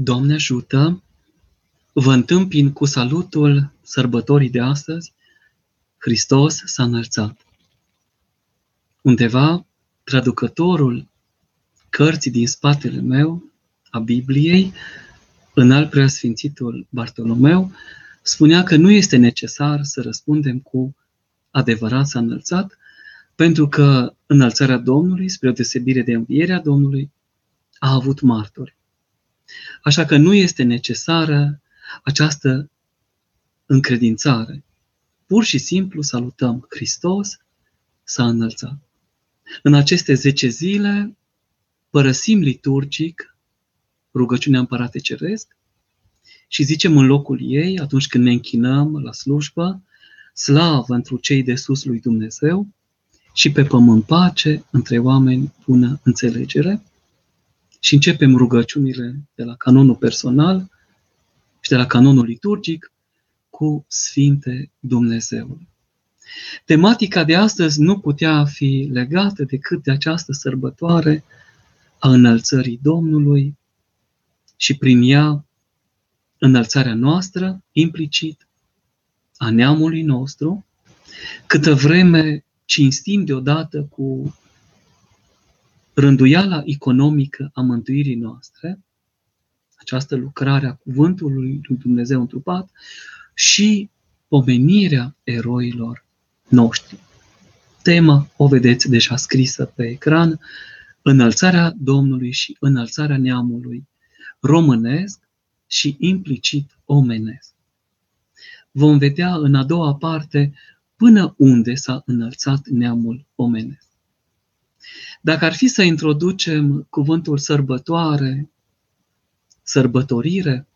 Doamne ajută! Vă întâmpin cu salutul sărbătorii de astăzi. Hristos s-a înălțat. Undeva, traducătorul cărții din spatele meu, a Bibliei, în al preasfințitul Bartolomeu, spunea că nu este necesar să răspundem cu adevărat s-a înălțat, pentru că înălțarea Domnului, spre o deosebire de învierea Domnului, a avut martori. Așa că nu este necesară această încredințare. Pur și simplu salutăm Hristos s-a înălțat. În aceste zece zile părăsim liturgic rugăciunea Împărate Ceresc și zicem în locul ei, atunci când ne închinăm la slujbă, slavă întru cei de sus lui Dumnezeu și pe pământ pace între oameni bună înțelegere. Și începem rugăciunile de la canonul personal și de la canonul liturgic cu Sfinte Dumnezeu. Tematica de astăzi nu putea fi legată decât de această sărbătoare a înălțării Domnului și prin ea înălțarea noastră, implicit, a neamului nostru, câtă vreme cinstim deodată cu rânduiala economică a mântuirii noastre, această lucrare a cuvântului lui Dumnezeu întrupat și pomenirea eroilor noștri. Tema o vedeți deja scrisă pe ecran, înălțarea Domnului și înălțarea neamului românesc și implicit omenesc. Vom vedea în a doua parte până unde s-a înălțat neamul omenesc. Dacă ar fi să introducem cuvântul sărbătoare, sărbătorire,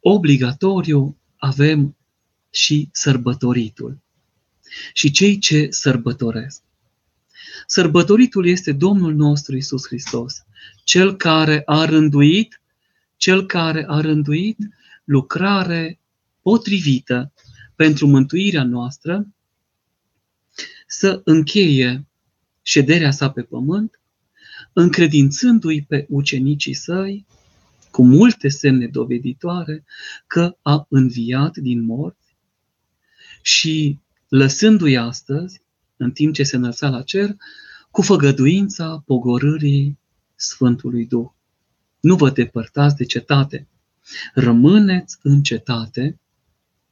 obligatoriu avem și sărbătoritul și cei ce sărbătoresc. Sărbătoritul este Domnul nostru Isus Hristos, cel care a rânduit, cel care a rânduit lucrare potrivită pentru mântuirea noastră, să încheie șederea sa pe pământ, încredințându-i pe ucenicii săi, cu multe semne doveditoare, că a înviat din morți și lăsându-i astăzi, în timp ce se înălța la cer, cu făgăduința pogorârii Sfântului Duh. Nu vă depărtați de cetate, rămâneți în cetate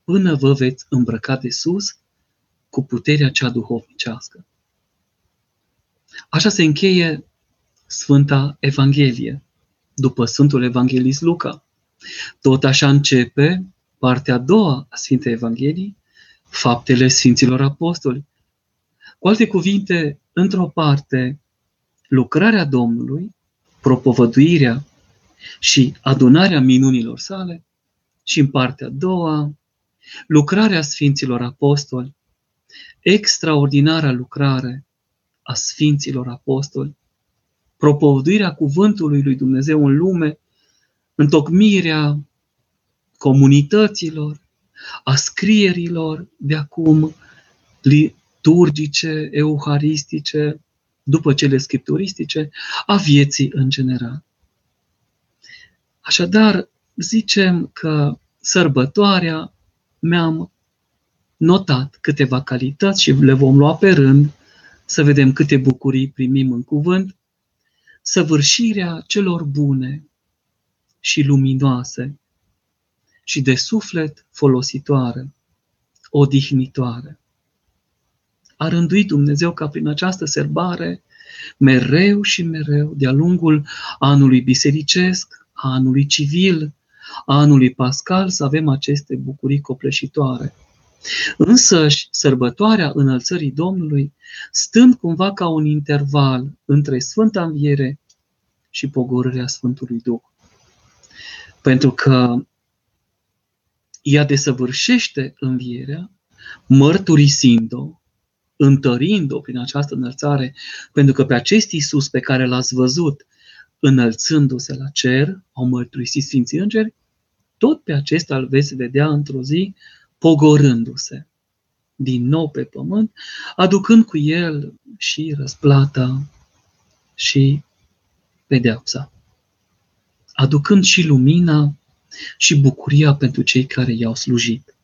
până vă veți îmbrăca de sus cu puterea cea duhovnicească. Așa se încheie Sfânta Evanghelie, după Sfântul Evanghelist Luca. Tot așa începe partea a doua a Sfintei Evangheliei, faptele Sfinților Apostoli. Cu alte cuvinte, într-o parte, lucrarea Domnului, propovăduirea și adunarea minunilor sale, și în partea a doua, lucrarea Sfinților Apostoli, extraordinara lucrare a Sfinților Apostoli, propovăduirea cuvântului lui Dumnezeu în lume, întocmirea comunităților, a scrierilor de acum liturgice, euharistice, după cele scripturistice, a vieții în general. Așadar, zicem că sărbătoarea mi-am notat câteva calități și le vom lua pe rând, să vedem câte bucurii primim în cuvânt, săvârșirea celor bune și luminoase și de suflet folositoare, odihnitoare. A rânduit Dumnezeu ca prin această serbare, mereu și mereu, de-a lungul anului bisericesc, anului civil, anului pascal, să avem aceste bucurii copleșitoare. Însă sărbătoarea înălțării Domnului, stând cumva ca un interval între Sfânta Înviere și pogorârea Sfântului Duh. Pentru că ea desăvârșește învierea, mărturisind-o, întărind-o prin această înălțare, pentru că pe acest Iisus pe care l-ați văzut înălțându-se la cer, au mărturisit Sfinții Îngeri, tot pe acesta îl veți vedea într-o zi pogorându-se din nou pe pământ, aducând cu el și răsplata și pedeapsa. aducând și lumina și bucuria pentru cei care i-au slujit.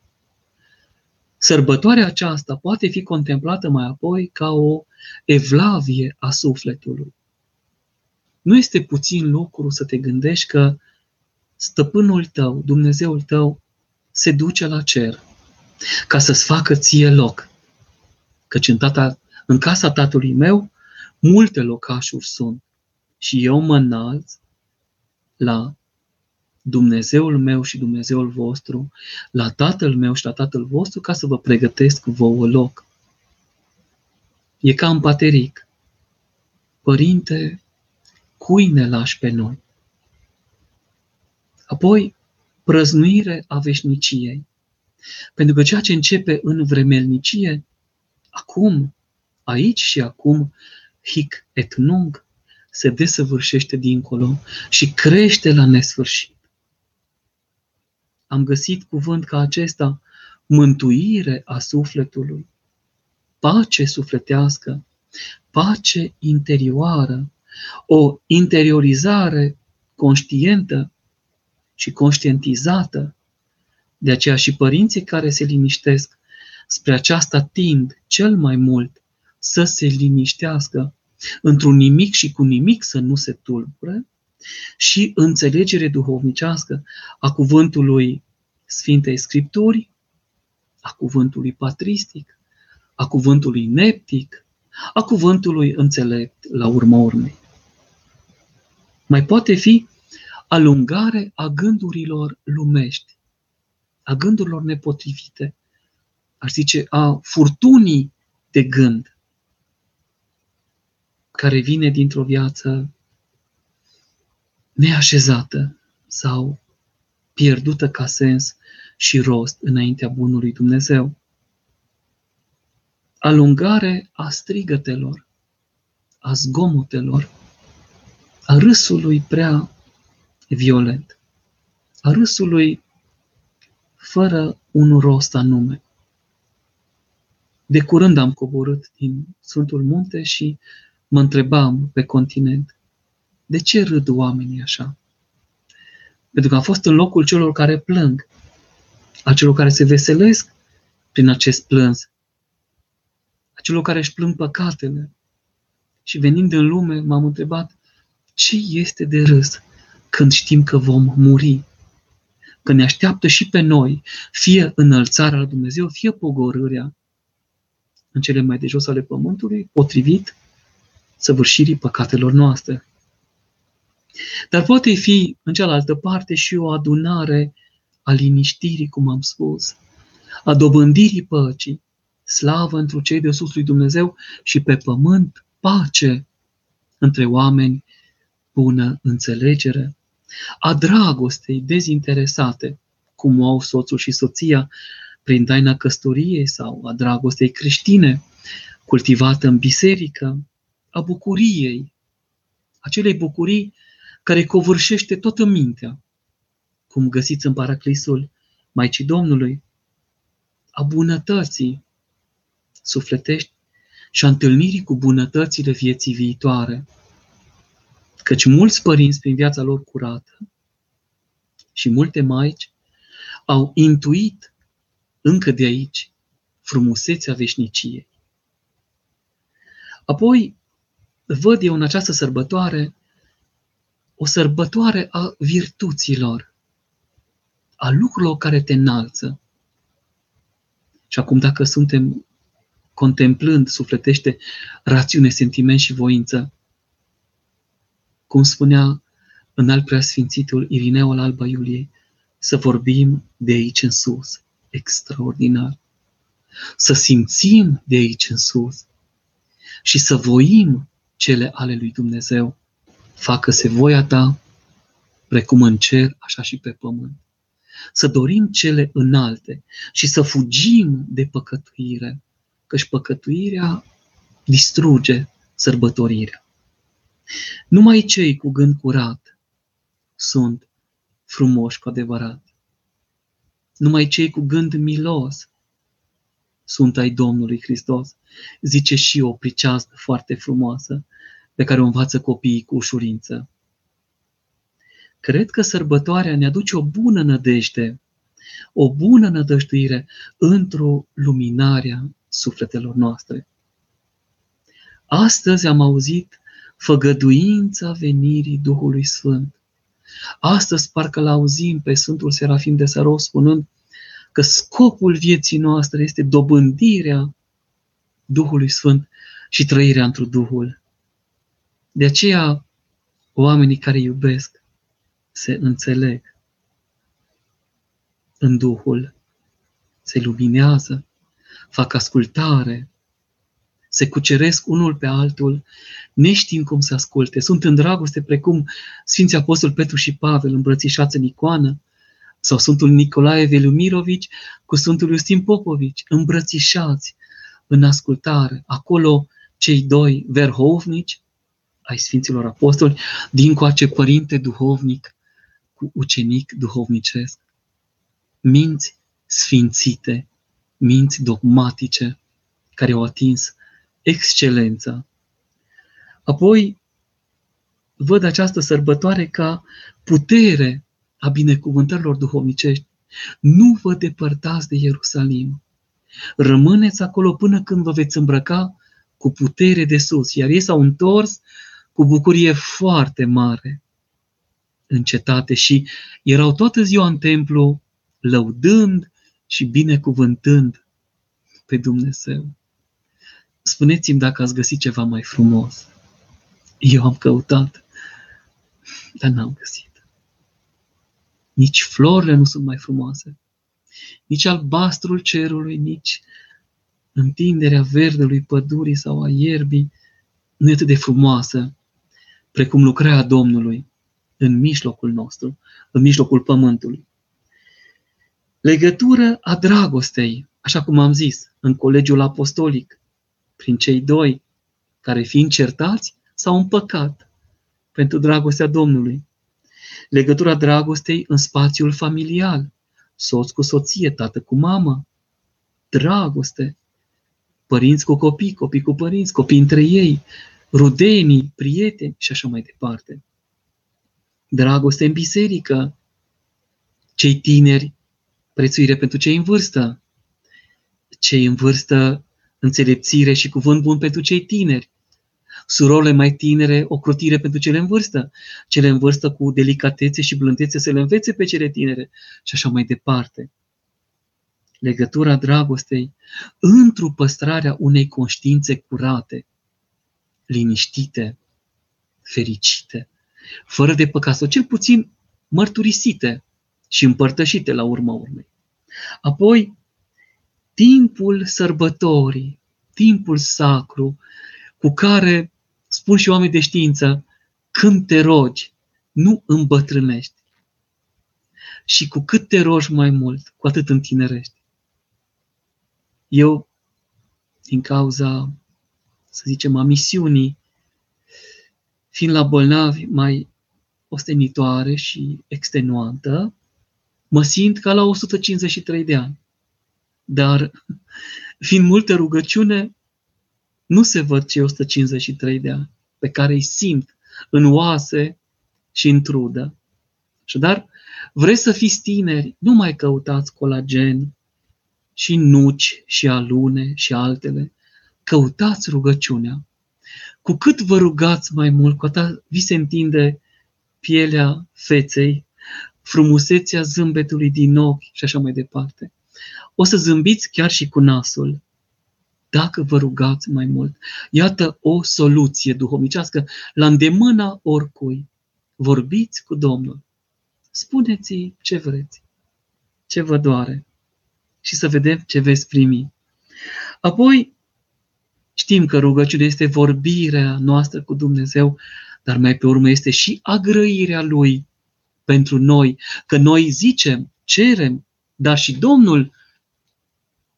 Sărbătoarea aceasta poate fi contemplată mai apoi ca o evlavie a sufletului. Nu este puțin lucru să te gândești că stăpânul tău, Dumnezeul tău, se duce la cer ca să-ți facă ție loc. Căci în, tata, în casa tatălui meu multe locașuri sunt și eu mă înalț la Dumnezeul meu și Dumnezeul vostru, la Tatăl meu și la Tatăl vostru, ca să vă pregătesc vouă loc. E ca în pateric. Părinte, cui ne lași pe noi? Apoi, prăznuire a veșniciei. Pentru că ceea ce începe în vremelnicie, acum, aici și acum, hic et nunc, se desăvârșește dincolo și crește la nesfârșit. Am găsit cuvânt ca acesta, mântuire a sufletului, pace sufletească, pace interioară, o interiorizare conștientă și conștientizată. De aceea și părinții care se liniștesc spre aceasta tind cel mai mult să se liniștească. Într-un nimic și cu nimic să nu se tulbure. Și înțelegere duhovnicească a cuvântului Sfintei Scripturi, a cuvântului patristic, a cuvântului neptic, a cuvântului înțelept la urma urmei. Mai poate fi alungare a gândurilor lumești, a gândurilor nepotrivite, aș zice, a furtunii de gând, care vine dintr-o viață neașezată sau pierdută ca sens și rost înaintea bunului Dumnezeu. Alungare a strigătelor, a zgomotelor, a râsului prea violent, a râsului fără un rost anume. De curând am coborât din Sfântul Munte și mă întrebam pe continent, de ce râd oamenii așa? Pentru că am fost în locul celor care plâng, a celor care se veselesc prin acest plâns, a celor care își plâng păcatele. Și venind în lume, m-am întrebat, ce este de râs când știm că vom muri? Că ne așteaptă și pe noi, fie înălțarea la Dumnezeu, fie pogorârea în cele mai de jos ale pământului, potrivit săvârșirii păcatelor noastre. Dar poate fi, în cealaltă parte, și o adunare a liniștirii, cum am spus, a dobândirii păcii, slavă într cei de sus lui Dumnezeu și pe pământ pace între oameni, bună înțelegere, a dragostei dezinteresate, cum au soțul și soția, prin taina căsătoriei sau a dragostei creștine, cultivată în biserică, a bucuriei, acelei bucurii care covârșește toată mintea, cum găsiți în paraclisul Maicii Domnului, a bunătății sufletești și a întâlnirii cu bunătățile vieții viitoare. Căci mulți părinți prin viața lor curată și multe maici au intuit încă de aici frumusețea veșniciei. Apoi văd eu în această sărbătoare o sărbătoare a virtuților, a lucrurilor care te înalță. Și acum dacă suntem contemplând, sufletește rațiune, sentiment și voință, cum spunea în al preasfințitul Irineu al Alba Iuliei, să vorbim de aici în sus, extraordinar. Să simțim de aici în sus și să voim cele ale lui Dumnezeu facă-se voia ta, precum în cer, așa și pe pământ. Să dorim cele înalte și să fugim de păcătuire, căci păcătuirea distruge sărbătorirea. Numai cei cu gând curat sunt frumoși cu adevărat. Numai cei cu gând milos sunt ai Domnului Hristos. Zice și o pricească foarte frumoasă pe care o învață copiii cu ușurință. cred că sărbătoarea ne aduce o bună nădejde, o bună nădăjduire într-o luminare a sufletelor noastre. Astăzi am auzit făgăduința venirii Duhului Sfânt. Astăzi parcă l-auzim pe Sfântul Serafim de Saros spunând că scopul vieții noastre este dobândirea Duhului Sfânt și trăirea într Duhul. De aceea, oamenii care iubesc se înțeleg în Duhul, se luminează, fac ascultare, se cuceresc unul pe altul, neștiind cum să asculte. Sunt în dragoste precum Sfinții Apostol Petru și Pavel îmbrățișați în icoană, sau Sfântul Nicolae Velumirovici cu Sfântul Iustin Popovici, îmbrățișați în ascultare. Acolo cei doi verhovnici ai Sfinților Apostoli, din coace părinte duhovnic cu ucenic duhovnicesc. Minți sfințite, minți dogmatice, care au atins excelența. Apoi văd această sărbătoare ca putere a binecuvântărilor duhovnicești. Nu vă depărtați de Ierusalim. Rămâneți acolo până când vă veți îmbrăca cu putere de sus. Iar ei s-au întors cu bucurie foarte mare în cetate și erau toată ziua în templu lăudând și binecuvântând pe Dumnezeu. Spuneți-mi dacă ați găsit ceva mai frumos. Eu am căutat, dar n-am găsit. Nici florile nu sunt mai frumoase, nici albastrul cerului, nici întinderea verdelui pădurii sau a ierbii nu e atât de frumoasă precum lucrarea Domnului în mijlocul nostru, în mijlocul pământului. Legătură a dragostei, așa cum am zis, în colegiul apostolic, prin cei doi care fiind certați s-au împăcat pentru dragostea Domnului. Legătura dragostei în spațiul familial, soț cu soție, tată cu mamă, dragoste, părinți cu copii, copii cu părinți, copii între ei, rudenii, prieteni și așa mai departe. Dragoste în biserică, cei tineri, prețuire pentru cei în vârstă, cei în vârstă, înțelepțire și cuvânt bun pentru cei tineri, surorile mai tinere, o crotire pentru cele în vârstă, cele în vârstă cu delicatețe și blândețe să le învețe pe cele tinere și așa mai departe. Legătura dragostei într-o păstrarea unei conștiințe curate, liniștite, fericite, fără de păcat, sau cel puțin mărturisite și împărtășite la urma urmei. Apoi, timpul sărbătorii, timpul sacru, cu care, spun și oameni de știință, când te rogi, nu îmbătrânești. Și cu cât te rogi mai mult, cu atât întinerești. Eu, din cauza să zicem, a misiunii, fiind la bolnavi mai ostenitoare și extenuantă, mă simt ca la 153 de ani. Dar, fiind multă rugăciune, nu se văd cei 153 de ani pe care îi simt în oase și în trudă. dar vreți să fiți tineri, nu mai căutați colagen și nuci și alune și altele, căutați rugăciunea. Cu cât vă rugați mai mult, cu atât vi se întinde pielea feței, frumusețea zâmbetului din ochi și așa mai departe. O să zâmbiți chiar și cu nasul, dacă vă rugați mai mult. Iată o soluție duhovnicească la îndemâna oricui. Vorbiți cu Domnul. Spuneți ce vreți, ce vă doare și să vedem ce veți primi. Apoi, Știm că rugăciunea este vorbirea noastră cu Dumnezeu, dar mai pe urmă este și agrăirea Lui pentru noi, că noi zicem, cerem, dar și Domnul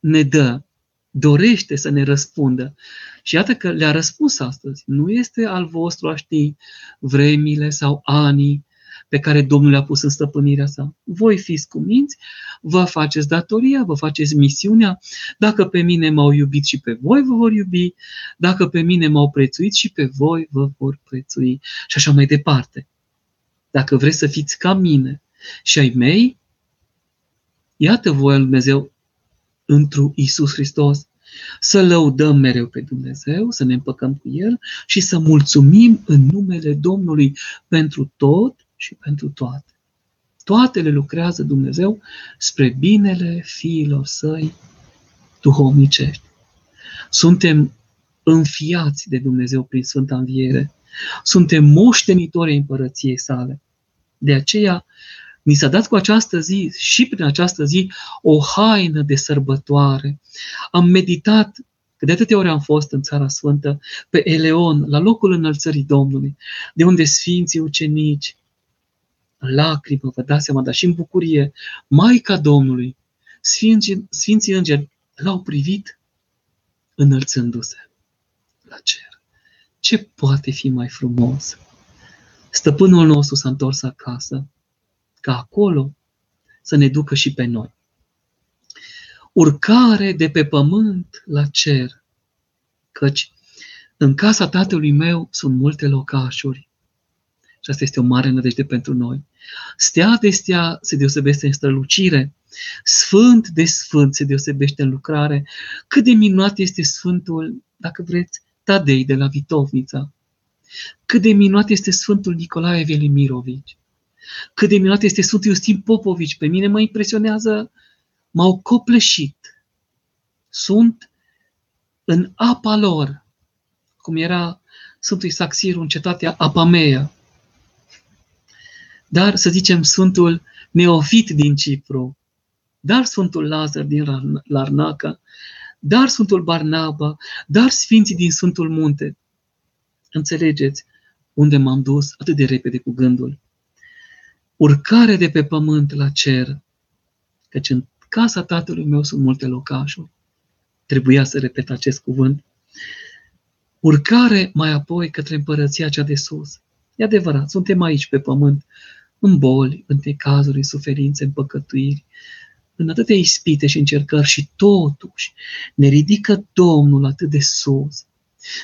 ne dă, dorește să ne răspundă. Și iată că le-a răspuns astăzi. Nu este al vostru a ști vremile sau anii pe care Domnul le-a pus în stăpânirea sa. Voi fiți cuminți, vă faceți datoria, vă faceți misiunea. Dacă pe mine m-au iubit și pe voi vă vor iubi, dacă pe mine m-au prețuit și pe voi vă vor prețui. Și așa mai departe. dacă vreți să fiți ca mine și ai mei, iată voia lui Dumnezeu întru Isus Hristos. Să lăudăm mereu pe Dumnezeu, să ne împăcăm cu El și să mulțumim în numele Domnului pentru tot și pentru toate. Toate le lucrează Dumnezeu spre binele fiilor săi duhovnicești. Suntem înfiați de Dumnezeu prin Sfânta Înviere. Suntem moștenitori ai împărăției sale. De aceea, ni s-a dat cu această zi și prin această zi o haină de sărbătoare. Am meditat, că de atâtea ori am fost în Țara Sfântă, pe Eleon, la locul înălțării Domnului, de unde Sfinții Ucenici, în lacrimă, vă dați seama, dar și în bucurie, Maica Domnului, Sfinții, Sfinții Îngeri l-au privit înălțându-se la cer. Ce poate fi mai frumos? Stăpânul nostru s-a întors acasă, ca acolo să ne ducă și pe noi. Urcare de pe pământ la cer, căci în casa tatălui meu sunt multe locașuri. Și asta este o mare nădejde pentru noi. Stea de stea se deosebește în strălucire, sfânt de sfânt se deosebește în lucrare. Cât de minunat este Sfântul, dacă vreți, Tadei de la Vitovnița. Cât de minunat este Sfântul Nicolae Velimirovici. Cât de minunat este Sfântul Iustin Popovici. Pe mine mă impresionează, m-au copleșit. Sunt în apa lor, cum era Sfântul Isaxiru în cetatea Apamea. Dar, să zicem, Sfântul Neofit din Cipru, dar Sfântul Lazar din Larnaca, dar Sfântul Barnaba, dar Sfinții din Sfântul Munte. Înțelegeți unde m-am dus atât de repede cu gândul. Urcare de pe pământ la cer, căci în casa tatălui meu sunt multe locașuri. Trebuia să repet acest cuvânt. Urcare mai apoi către împărăția cea de sus. E adevărat, suntem aici pe pământ, în boli, în cazuri, în suferințe, în păcătuiri, în atâtea ispite și încercări și totuși ne ridică Domnul atât de sus.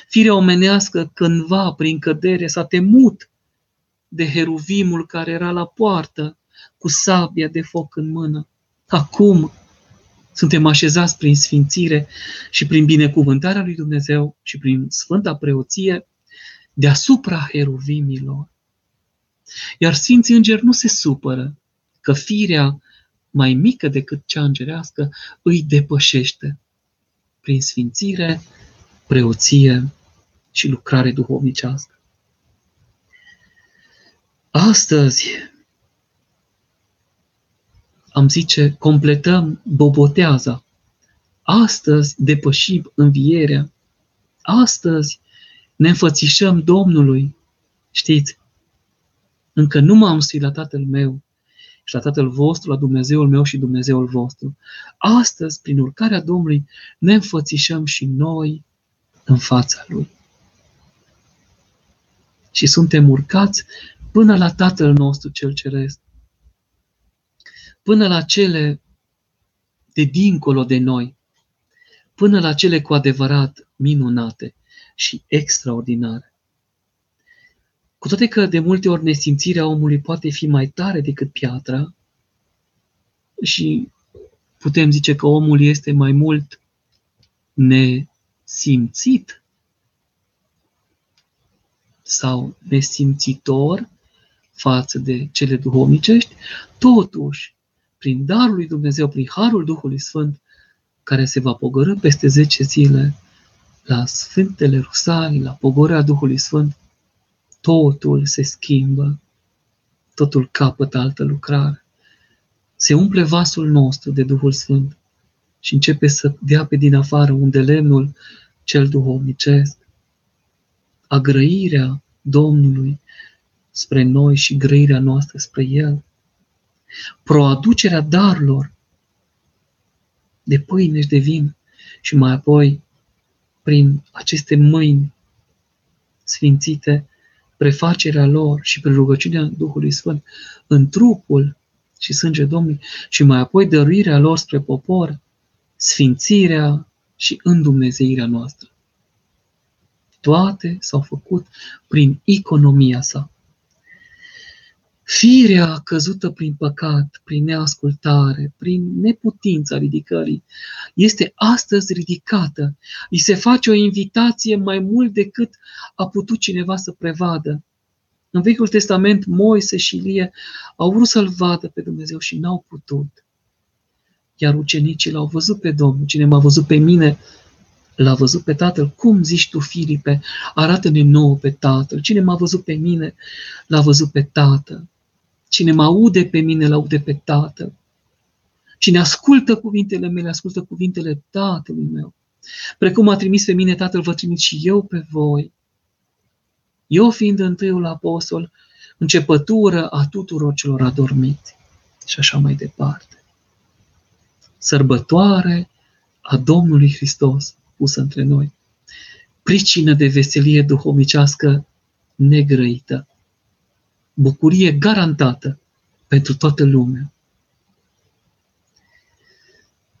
Firea omenească cândva prin cădere s-a temut de heruvimul care era la poartă cu sabia de foc în mână. Acum suntem așezați prin sfințire și prin binecuvântarea lui Dumnezeu și prin sfânta preoție deasupra heruvimilor. Iar Sfinții Îngeri nu se supără că firea mai mică decât cea îngerească îi depășește prin sfințire, preoție și lucrare duhovnicească. Astăzi, am zice, completăm boboteaza. Astăzi depășim învierea. Astăzi ne înfățișăm Domnului. Știți, încă nu m-am suit la Tatăl meu și la Tatăl vostru, la Dumnezeul meu și Dumnezeul vostru. Astăzi, prin urcarea Domnului, ne înfățișăm și noi în fața Lui. Și suntem urcați până la Tatăl nostru cel Ceresc, până la cele de dincolo de noi, până la cele cu adevărat minunate și extraordinare. Cu toate că de multe ori nesimțirea omului poate fi mai tare decât piatra și putem zice că omul este mai mult nesimțit sau nesimțitor față de cele duhovnicești, totuși, prin darul lui Dumnezeu, prin harul Duhului Sfânt, care se va pogorâ peste 10 zile la Sfântele Rusalii, la pogorârea Duhului Sfânt, totul se schimbă, totul capătă altă lucrare. Se umple vasul nostru de Duhul Sfânt și începe să dea pe din afară unde lemnul cel duhovnicesc. Agrăirea Domnului spre noi și grăirea noastră spre El. Proaducerea darurilor de pâine și de vin și mai apoi prin aceste mâini sfințite prefacerea lor și prin rugăciunea Duhului Sfânt în trupul și sânge Domnului și mai apoi dăruirea lor spre popor, sfințirea și îndumnezeirea noastră. Toate s-au făcut prin economia sa. Firea căzută prin păcat, prin neascultare, prin neputința ridicării, este astăzi ridicată. Îi se face o invitație mai mult decât a putut cineva să prevadă. În Vechiul Testament, Moise și Ilie au vrut să-L vadă pe Dumnezeu și n-au putut. Iar ucenicii l-au văzut pe Domnul. Cine m-a văzut pe mine, l-a văzut pe Tatăl. Cum zici tu, Filipe, arată-ne nouă pe Tatăl. Cine m-a văzut pe mine, l-a văzut pe Tatăl. Cine mă aude pe mine, l aude pe Tatăl. Cine ascultă cuvintele mele, ascultă cuvintele Tatălui meu. Precum a trimis pe mine Tatăl, vă trimit și eu pe voi. Eu fiind întâiul apostol, începătură a tuturor celor adormiți. Și așa mai departe. Sărbătoare a Domnului Hristos pusă între noi. Pricină de veselie duhovnicească negrăită bucurie garantată pentru toată lumea.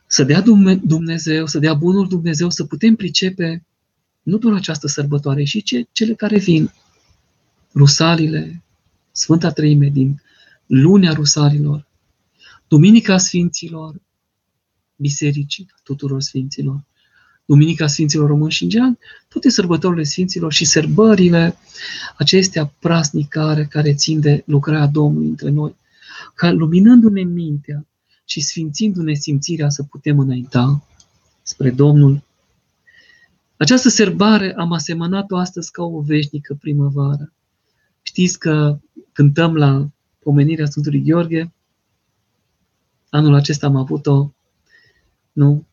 Să dea Dumnezeu, să dea bunul Dumnezeu, să putem pricepe nu doar această sărbătoare, ci cele care vin. Rusalile, Sfânta Treime din lunea Rusalilor, Duminica Sfinților, Bisericii tuturor Sfinților, Duminica Sfinților Români și în general, toate sărbătorile Sfinților și sărbările acestea prasnicare care țin de lucrarea Domnului între noi, ca luminându-ne mintea și sfințindu-ne simțirea să putem înainta spre Domnul. Această serbare am asemănat-o astăzi ca o veșnică primăvară. Știți că cântăm la pomenirea Sfântului Gheorghe, anul acesta am avut-o, nu,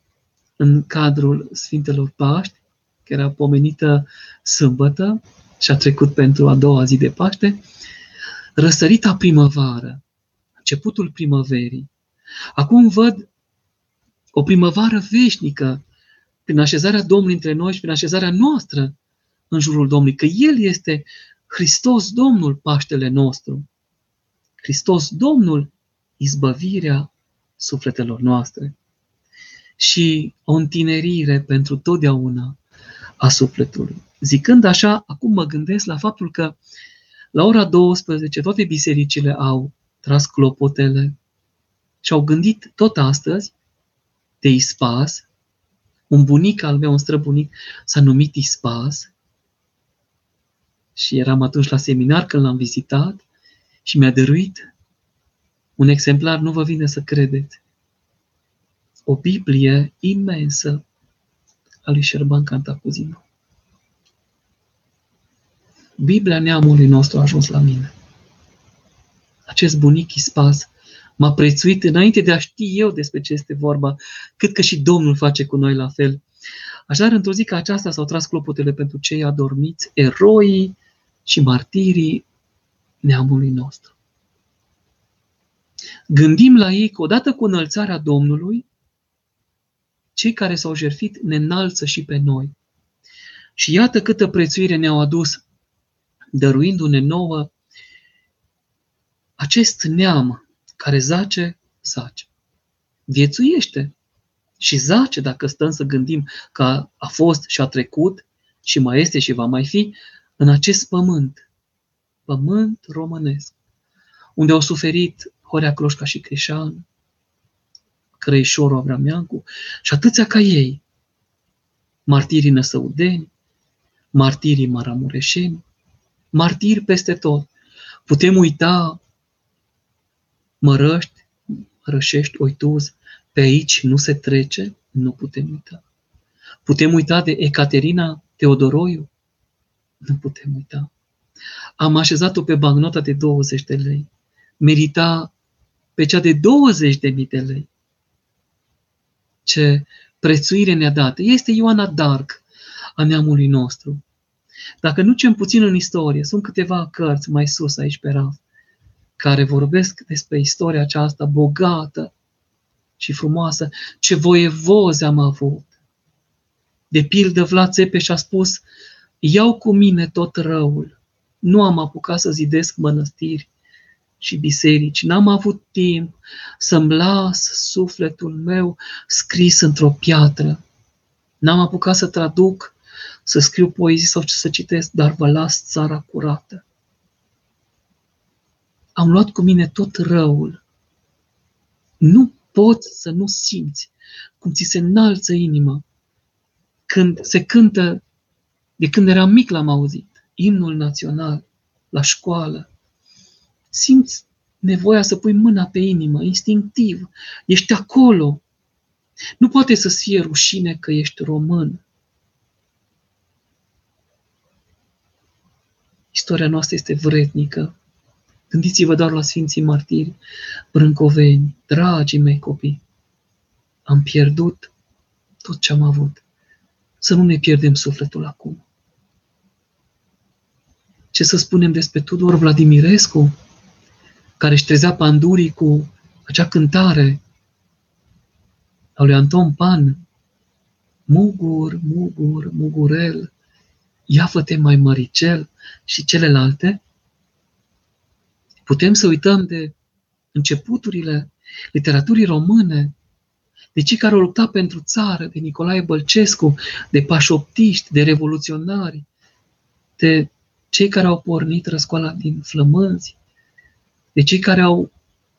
în cadrul Sfintelor Paști, care era pomenită sâmbătă și a trecut pentru a doua zi de Paște, răsărita primăvară, începutul primăverii. Acum văd o primăvară veșnică prin așezarea Domnului între noi și prin așezarea noastră în jurul Domnului, că El este Hristos Domnul Paștele nostru. Hristos Domnul, izbăvirea sufletelor noastre și o întinerire pentru totdeauna a sufletului. Zicând așa, acum mă gândesc la faptul că la ora 12 toate bisericile au tras clopotele și au gândit tot astăzi de Ispas, un bunic al meu, un străbunic, s-a numit Ispas și eram atunci la seminar când l-am vizitat și mi-a dăruit un exemplar, nu vă vine să credeți, o Biblie imensă a lui Șerban Cantacuzino. Biblia neamului nostru a ajuns la mine. Acest bunic ispas m-a prețuit înainte de a ști eu despre ce este vorba, cât că și Domnul face cu noi la fel. Așadar, într-o zi ca aceasta s-au tras clopotele pentru cei adormiți, eroii și martirii neamului nostru. Gândim la ei că odată cu înălțarea Domnului, cei care s-au jertfit ne înalță și pe noi. Și iată câtă prețuire ne-au adus, dăruindu-ne nouă acest neam care zace, zace. Viețuiește și zace dacă stăm să gândim că a fost și a trecut și mai este și va mai fi în acest pământ, pământ românesc, unde au suferit Horea Cloșca și Crișan, Crăișorul Abrameancu și atâția ca ei. Martirii năsăudeni, martirii maramureșeni, martiri peste tot. Putem uita Mărăști, Mărășești, Oituz, pe aici nu se trece, nu putem uita. Putem uita de Ecaterina Teodoroiu? Nu putem uita. Am așezat-o pe bancnota de 20 de lei. Merita pe cea de 20 de mii de lei ce prețuire ne-a dat. Este Ioana Dark a neamului nostru. Dacă nu cem puțin în istorie, sunt câteva cărți mai sus aici pe raf, care vorbesc despre istoria aceasta bogată și frumoasă, ce voievoze am avut. De pildă, Vlad Țepeș a spus, iau cu mine tot răul, nu am apucat să zidesc mănăstiri, și biserici. N-am avut timp să-mi las sufletul meu scris într-o piatră. N-am apucat să traduc, să scriu poezii sau să citesc, dar vă las țara curată. am luat cu mine tot răul. Nu poți să nu simți cum ți se înalță inima când se cântă, de când eram mic l-am auzit, imnul național, la școală. Simți nevoia să pui mâna pe inimă, instinctiv. Ești acolo. Nu poate să fie rușine că ești român. Istoria noastră este vrednică. Gândiți-vă doar la Sfinții Martiri, brâncoveni, dragii mei copii. Am pierdut tot ce am avut. Să nu ne pierdem sufletul acum. Ce să spunem despre Tudor Vladimirescu, care își trezea pandurii cu acea cântare a lui Anton Pan, Mugur, mugur, mugurel, ia-fă-te mai măricel și celelalte, putem să uităm de începuturile literaturii române, de cei care au luptat pentru țară, de Nicolae Bălcescu, de pașoptiști, de revoluționari, de cei care au pornit răscoala din flămânzi, de cei care au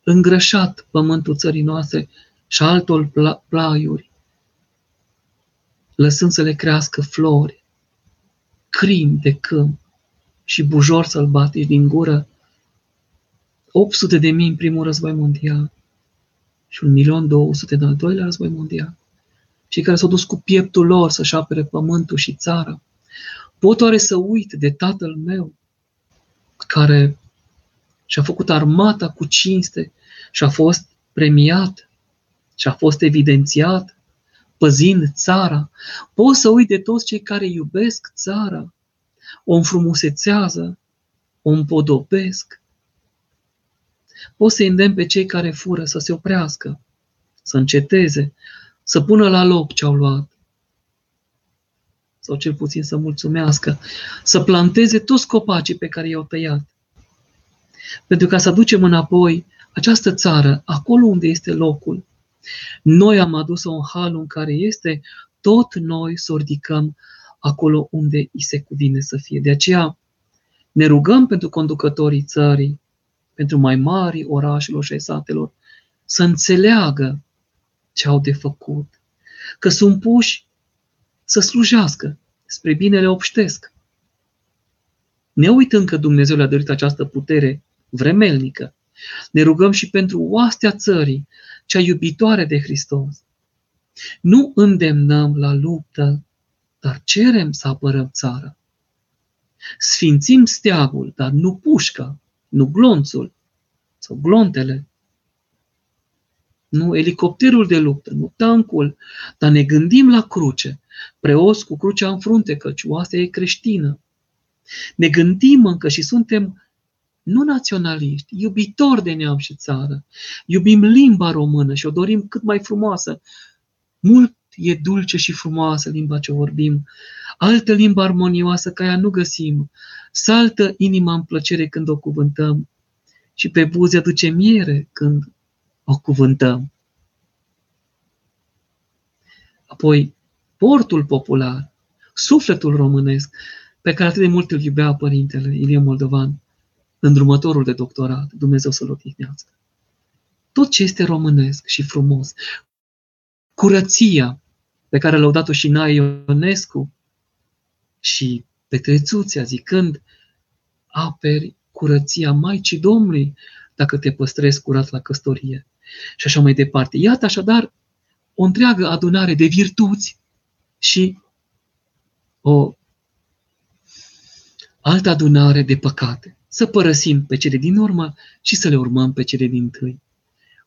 îngrășat pământul țării noastre și altor plaiuri, lăsând să le crească flori, crin de câmp și bujor sălbatici din gură, 800 de mii în primul război mondial și un milion 200 în al doilea război mondial. Cei care s-au dus cu pieptul lor să-și apere pământul și țara. Pot oare să uit de tatăl meu care și-a făcut armata cu cinste și a fost premiat și a fost evidențiat păzind țara. Pot să uit de toți cei care iubesc țara, o înfrumusețează, o împodobesc. Pot să îndemn pe cei care fură să se oprească, să înceteze, să pună la loc ce au luat. Sau cel puțin să mulțumească, să planteze toți copacii pe care i-au tăiat. Pentru ca să aducem înapoi această țară, acolo unde este locul, noi am adus-o în halul în care este, tot noi să o ridicăm acolo unde îi se cuvine să fie. De aceea ne rugăm pentru conducătorii țării, pentru mai mari orașelor și satelor, să înțeleagă ce au de făcut, că sunt puși să slujească spre binele obștesc. Ne uităm că Dumnezeu le-a dorit această putere vremelnică. Ne rugăm și pentru oastea țării, cea iubitoare de Hristos. Nu îndemnăm la luptă, dar cerem să apărăm țara. Sfințim steagul, dar nu pușca, nu glonțul sau glontele, nu elicopterul de luptă, nu tancul, dar ne gândim la cruce, preos cu crucea în frunte, căci oastea e creștină. Ne gândim încă și suntem nu naționaliști, iubitori de neam și țară. Iubim limba română și o dorim cât mai frumoasă. Mult e dulce și frumoasă limba ce vorbim. Altă limbă armonioasă ca ea nu găsim. Saltă inima în plăcere când o cuvântăm și pe buze aduce miere când o cuvântăm. Apoi, portul popular, sufletul românesc, pe care atât de mult îl iubea părintele Ilie Moldovan, îndrumătorul de doctorat, Dumnezeu să-l odihnească. Tot ce este românesc și frumos, curăția pe care l-au dat-o și Nae Ionescu și Petrețuția, zicând, aperi curăția Maicii Domnului dacă te păstrezi curat la căsătorie. Și așa mai departe. Iată așadar o întreagă adunare de virtuți și o altă adunare de păcate să părăsim pe cele din urmă și să le urmăm pe cele din tâi.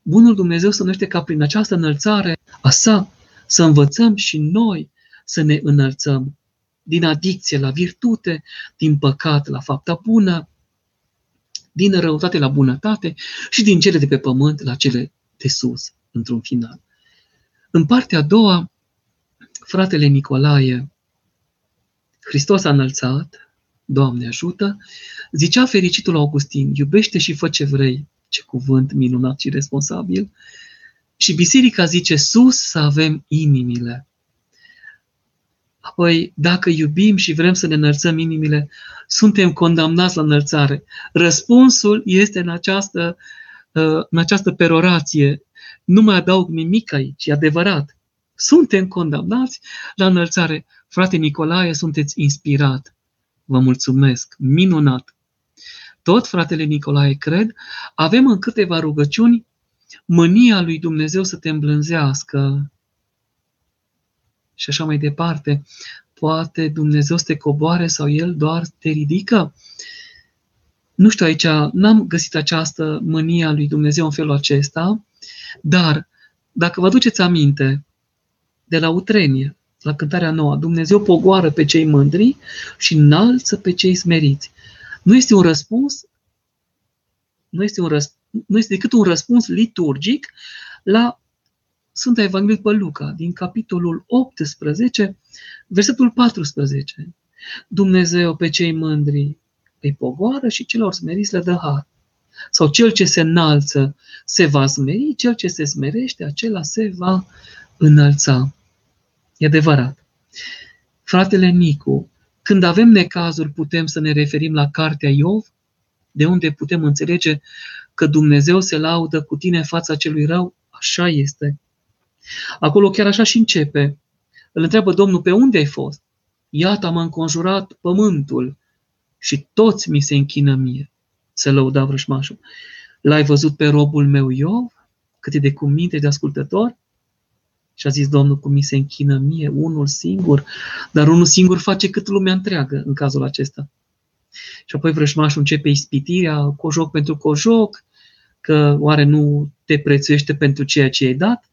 Bunul Dumnezeu să numește ca prin această înălțare a sa să învățăm și noi să ne înălțăm din adicție la virtute, din păcat la fapta bună, din răutate la bunătate și din cele de pe pământ la cele de sus, într-un final. În partea a doua, fratele Nicolae, Hristos a înălțat, Doamne ajută, zicea fericitul Augustin, iubește și fă ce vrei, ce cuvânt minunat și responsabil, și biserica zice sus să avem inimile. Apoi, dacă iubim și vrem să ne înălțăm inimile, suntem condamnați la înălțare. Răspunsul este în această, uh, în această perorație. Nu mai adaug nimic aici, e adevărat. Suntem condamnați la înălțare. Frate Nicolae, sunteți inspirat. Vă mulțumesc. Minunat. Tot, fratele Nicolae, cred, avem în câteva rugăciuni mânia lui Dumnezeu să te îmblânzească. Și așa mai departe. Poate Dumnezeu să te coboare sau El doar te ridică? Nu știu aici, n-am găsit această mânie a lui Dumnezeu în felul acesta, dar dacă vă duceți aminte de la Utrenie, la cântarea nouă, Dumnezeu pogoară pe cei mândri și înalță pe cei smeriți. Nu este un răspuns, nu este, un răspuns, nu este decât un răspuns liturgic la Sfânta Evanghelie pe Luca, din capitolul 18, versetul 14. Dumnezeu pe cei mândri îi pogoară și celor smeriți le dă har. Sau cel ce se înalță se va smeri, cel ce se smerește, acela se va înălța. E adevărat. Fratele Nicu, când avem necazuri, putem să ne referim la cartea Iov, de unde putem înțelege că Dumnezeu se laudă cu tine în fața celui rău? Așa este. Acolo chiar așa și începe. Îl întreabă Domnul, pe unde ai fost? Iată, am înconjurat pământul și toți mi se închină mie. Se lăuda vrășmașul. L-ai văzut pe robul meu Iov? Cât e de cuminte de ascultător? Și a zis Domnul, cum mi se închină mie, unul singur, dar unul singur face cât lumea întreagă în cazul acesta. Și apoi vrăjmașul începe ispitirea, cojoc pentru cojoc, că oare nu te prețuiește pentru ceea ce ai dat?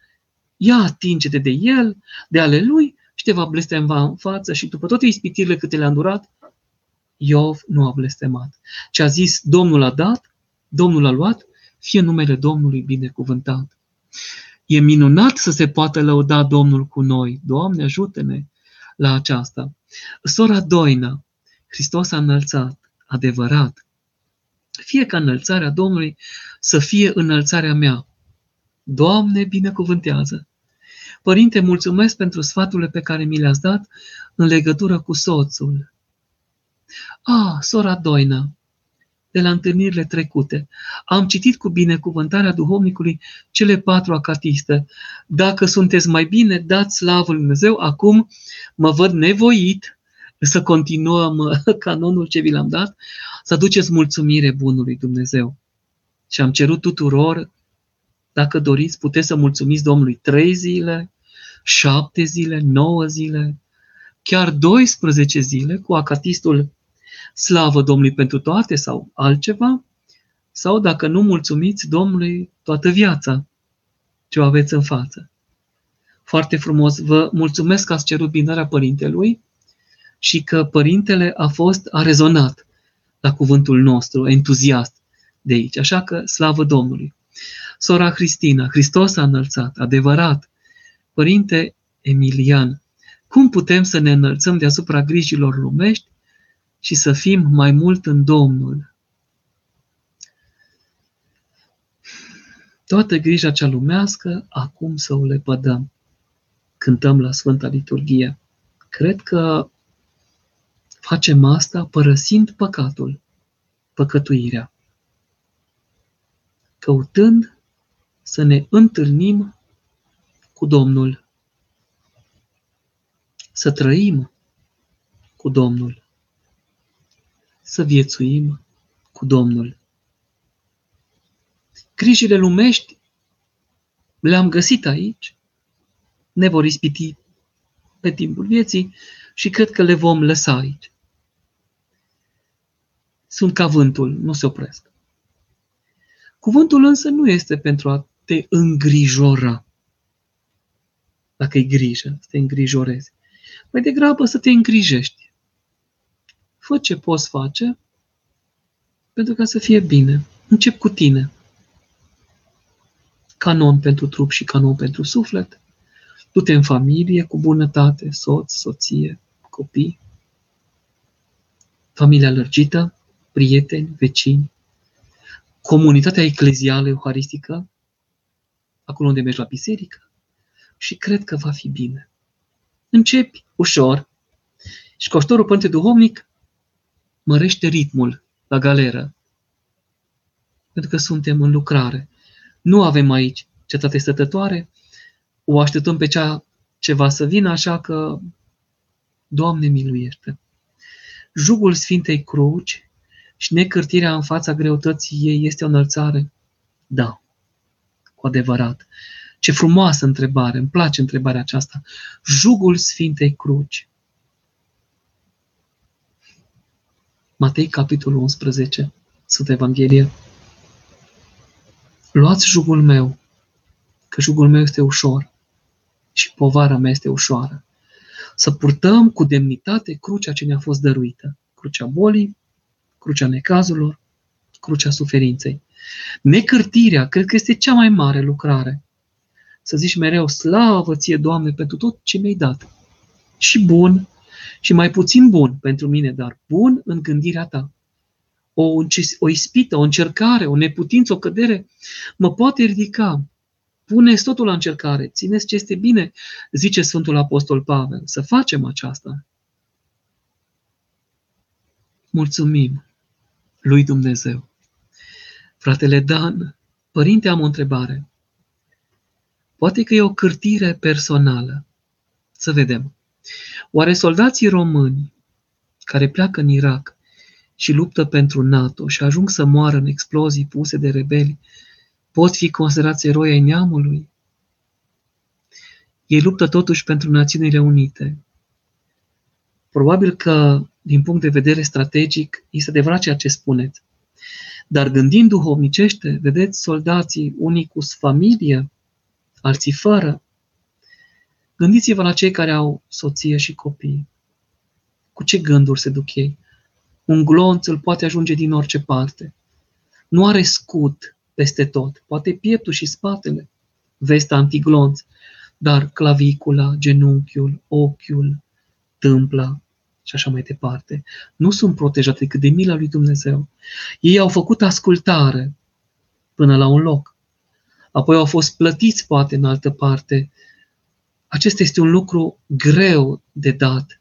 Ia atinge-te de el, de ale lui și te va blestema în față și după toate ispitirile câte le-a îndurat, Iov nu a blestemat. Ce a zis, Domnul a dat, Domnul a luat, fie numele Domnului binecuvântat. E minunat să se poată lăuda Domnul cu noi. Doamne, ajută-ne la aceasta. Sora Doina, Hristos a înălțat, adevărat. Fie ca înălțarea Domnului să fie înălțarea mea. Doamne, binecuvântează! Părinte, mulțumesc pentru sfaturile pe care mi le-ați dat în legătură cu soțul. Ah, sora Doina, de la întâlnirile trecute. Am citit cu binecuvântarea duhovnicului cele patru acatiste. Dacă sunteți mai bine, dați slavă lui Dumnezeu. Acum mă văd nevoit să continuăm canonul ce vi l-am dat, să aduceți mulțumire bunului Dumnezeu. Și am cerut tuturor, dacă doriți, puteți să mulțumiți Domnului trei zile, șapte zile, nouă zile, chiar 12 zile cu acatistul slavă Domnului pentru toate sau altceva, sau dacă nu mulțumiți Domnului toată viața ce o aveți în față. Foarte frumos, vă mulțumesc că ați cerut binarea Părintelui și că Părintele a fost, a rezonat la cuvântul nostru, entuziast de aici. Așa că slavă Domnului. Sora Cristina, Hristos a înălțat, adevărat. Părinte Emilian, cum putem să ne înălțăm deasupra grijilor lumești și să fim mai mult în Domnul. Toată grija cea lumească, acum să o lepădăm. Cântăm la Sfânta Liturghie. Cred că facem asta părăsind păcatul, păcătuirea, căutând să ne întâlnim cu Domnul, să trăim cu Domnul să viețuim cu Domnul. Grijile lumești le-am găsit aici, ne vor ispiti pe timpul vieții și cred că le vom lăsa aici. Sunt ca vântul, nu se opresc. Cuvântul însă nu este pentru a te îngrijora. Dacă e grijă, să te îngrijorezi. Mai degrabă să te îngrijești Fă ce poți face pentru ca să fie bine. Încep cu tine. Canon pentru trup și canon pentru suflet. Du-te în familie cu bunătate, soț, soție, copii, familia lărgită, prieteni, vecini, comunitatea eclezială euharistică, acolo unde mergi la biserică și cred că va fi bine. Începi ușor, Și coștorul Părinte Duhovnic mărește ritmul la galeră. Pentru că suntem în lucrare. Nu avem aici cetate stătătoare, o așteptăm pe cea ce va să vină, așa că, Doamne miluiește! Jugul Sfintei Cruci și necârtirea în fața greutății ei este o înălțare? Da, cu adevărat. Ce frumoasă întrebare, îmi place întrebarea aceasta. Jugul Sfintei Cruci. Matei, capitolul 11, Sfânta Evanghelie. Luați jugul meu, că jugul meu este ușor și povara mea este ușoară. Să purtăm cu demnitate crucea ce ne-a fost dăruită. Crucea bolii, crucea necazurilor, crucea suferinței. Necârtirea, cred că este cea mai mare lucrare. Să zici mereu, slavă ție, Doamne, pentru tot ce mi-ai dat. Și bun, și mai puțin bun pentru mine, dar bun în gândirea ta. O, o ispită, o încercare, o neputință, o cădere mă poate ridica. Puneți totul la încercare, țineți ce este bine, zice Sfântul Apostol Pavel. Să facem aceasta. Mulțumim lui Dumnezeu. Fratele Dan, părinte, am o întrebare. Poate că e o cârtire personală. Să vedem. Oare soldații români care pleacă în Irak și luptă pentru NATO și ajung să moară în explozii puse de rebeli, pot fi considerați eroi ai neamului? Ei luptă totuși pentru Națiunile Unite. Probabil că, din punct de vedere strategic, este adevărat ceea ce spuneți. Dar gândind duhovnicește, vedeți soldații, unii cu familie, alții fără. Gândiți-vă la cei care au soție și copii. Cu ce gânduri se duc ei? Un glonț îl poate ajunge din orice parte. Nu are scut peste tot. Poate pieptul și spatele, vesta antiglonț, dar clavicula, genunchiul, ochiul, tâmpla și așa mai departe, nu sunt protejate decât de mila lui Dumnezeu. Ei au făcut ascultare până la un loc. Apoi au fost plătiți poate în altă parte. Acesta este un lucru greu de dat.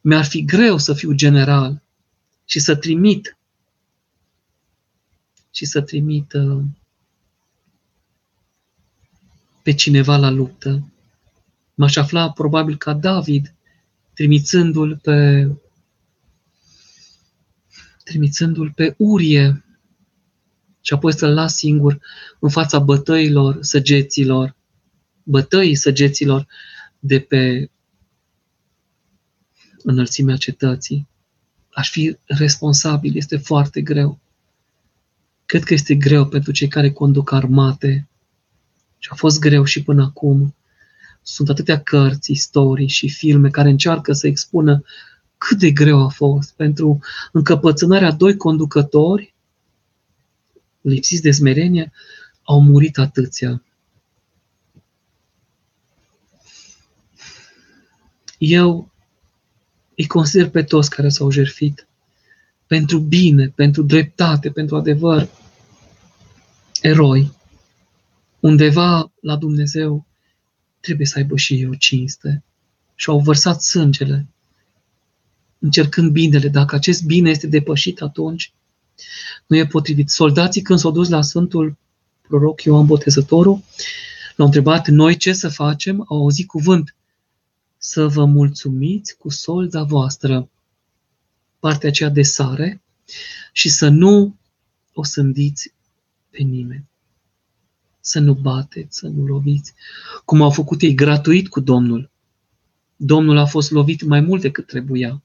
Mi-ar fi greu să fiu general și să trimit și să trimit pe cineva la luptă. M-aș afla probabil ca David, trimițându-l pe trimițându-l pe Urie și apoi să-l las singur în fața bătăilor, săgeților, bătăii săgeților de pe înălțimea cetății. Aș fi responsabil, este foarte greu. Cred că este greu pentru cei care conduc armate și a fost greu și până acum. Sunt atâtea cărți, istorii și filme care încearcă să expună cât de greu a fost pentru încăpățânarea doi conducători lipsiți de smerenie, au murit atâția. Eu îi consider pe toți care s-au jertfit pentru bine, pentru dreptate, pentru adevăr, eroi. Undeva la Dumnezeu trebuie să aibă și eu cinste. Și au vărsat sângele, încercând binele. Dacă acest bine este depășit, atunci nu e potrivit. Soldații, când s-au dus la Sfântul proroc Ioan Botezătorul, l-au întrebat, noi ce să facem? Au auzit cuvânt, să vă mulțumiți cu solda voastră, partea aceea de sare, și să nu o sândiți pe nimeni. Să nu bateți, să nu loviți, cum au făcut ei gratuit cu Domnul. Domnul a fost lovit mai mult decât trebuia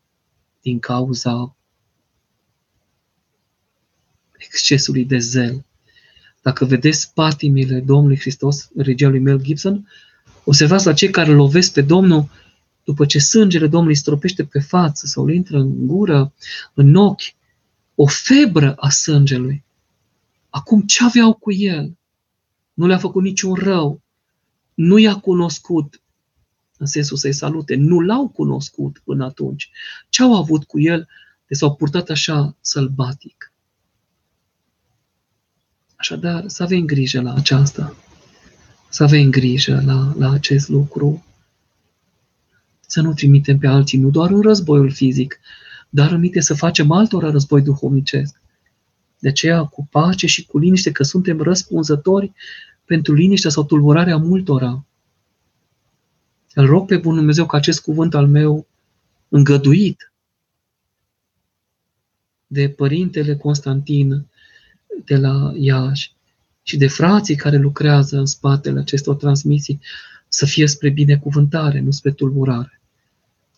din cauza excesului de zel. Dacă vedeți patimile Domnului Hristos, regia lui Mel Gibson, observați la cei care lovesc pe Domnul după ce sângele Domnului stropește pe față sau îl intră în gură, în ochi, o febră a sângelui. Acum ce aveau cu el? Nu le-a făcut niciun rău. Nu i-a cunoscut în sensul să-i salute. Nu l-au cunoscut până atunci. Ce au avut cu el de s-au purtat așa sălbatic? Așadar, să avem grijă la aceasta. Să avem grijă la, la acest lucru. Să nu trimitem pe alții, nu doar în războiul fizic, dar aminte să facem altora război duhovnicesc. De aceea, cu pace și cu liniște, că suntem răspunzători pentru liniștea sau tulburarea multora. Îl rog pe Bun Dumnezeu ca acest cuvânt al meu îngăduit de Părintele Constantin de la Iași și de frații care lucrează în spatele acestor transmisii să fie spre binecuvântare, nu spre tulburare.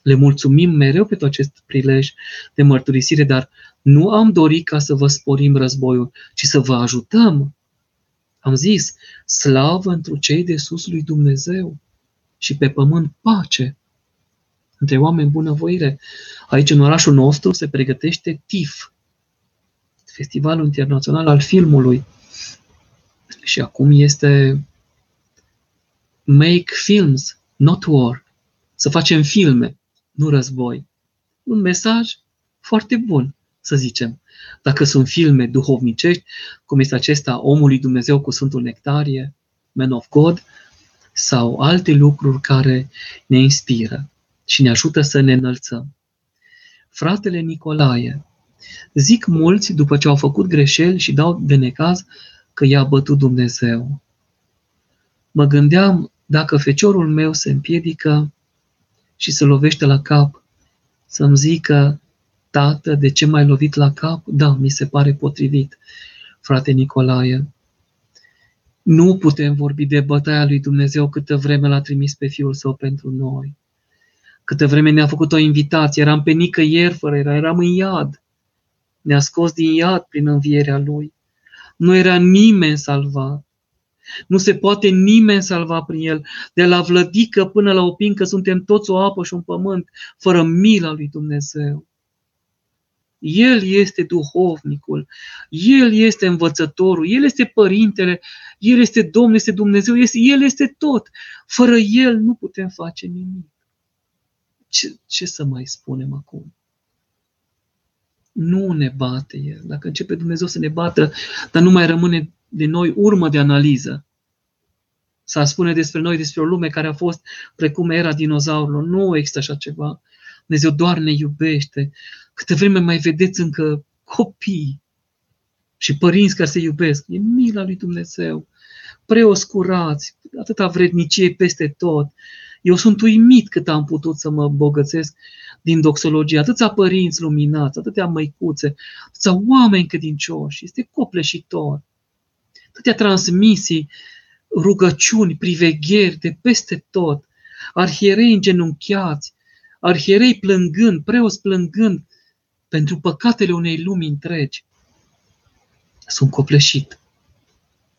Le mulțumim mereu pentru acest prilej de mărturisire, dar nu am dorit ca să vă sporim războiul, ci să vă ajutăm. Am zis, slavă întru cei de sus lui Dumnezeu și pe pământ pace între oameni bunăvoire. Aici, în orașul nostru, se pregătește TIF, Festivalul Internațional al Filmului. Și acum este Make Films, Not War. Să facem filme, nu război. Un mesaj foarte bun, să zicem. Dacă sunt filme duhovnicești, cum este acesta Omului Dumnezeu cu Sfântul Nectarie, Man of God, sau alte lucruri care ne inspiră și ne ajută să ne înălțăm. Fratele Nicolae, zic mulți după ce au făcut greșeli și dau de necaz că i-a bătut Dumnezeu. Mă gândeam dacă feciorul meu se împiedică și se lovește la cap, să-mi zică, tată, de ce m-ai lovit la cap? Da, mi se pare potrivit, frate Nicolae. Nu putem vorbi de bătaia lui Dumnezeu câtă vreme l-a trimis pe Fiul Său pentru noi. Câtă vreme ne-a făcut o invitație, eram pe nicăieri fără era, eram în iad. Ne-a scos din iad prin învierea Lui. Nu era nimeni salvat. Nu se poate nimeni salva prin El. De la vlădică până la opincă suntem toți o apă și un pământ, fără mila lui Dumnezeu. El este duhovnicul, El este învățătorul, El este părintele, El este Domnul, este Dumnezeu, este, El este tot. Fără El nu putem face nimic. Ce, ce să mai spunem acum? Nu ne bate El. Dacă începe Dumnezeu să ne bată, dar nu mai rămâne de noi urmă de analiză. Să spune despre noi, despre o lume care a fost precum era dinozaurilor. Nu există așa ceva. Dumnezeu doar ne iubește. Câte vreme mai vedeți încă copii și părinți care se iubesc, e mila lui Dumnezeu. Preoscurați, atâta vrednicie peste tot. Eu sunt uimit cât am putut să mă bogățesc din doxologie. Atâția părinți luminați, atâtea măicuțe, atâția oameni credincioși. Este copleșitor. Atâtea transmisii, rugăciuni, privegheri de peste tot. Arhierei îngenunchiați, arhierei plângând, preoți plângând pentru păcatele unei lumi întregi. Sunt copleșit.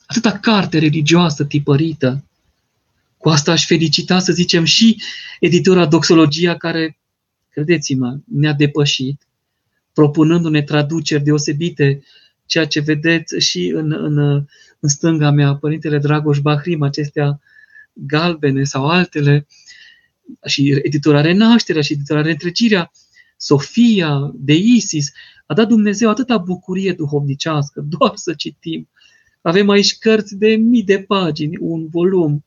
Atâta carte religioasă tipărită. Cu asta aș felicita, să zicem, și editura Doxologia, care, credeți-mă, ne-a depășit, propunându-ne traduceri deosebite, ceea ce vedeți și în, în, în stânga mea, Părintele Dragoș Bahrim, acestea galbene sau altele, și editura Renașterea și editura Reîntregirea, Sofia, de Isis, a dat Dumnezeu atâta bucurie duhovnicească, doar să citim. Avem aici cărți de mii de pagini, un volum.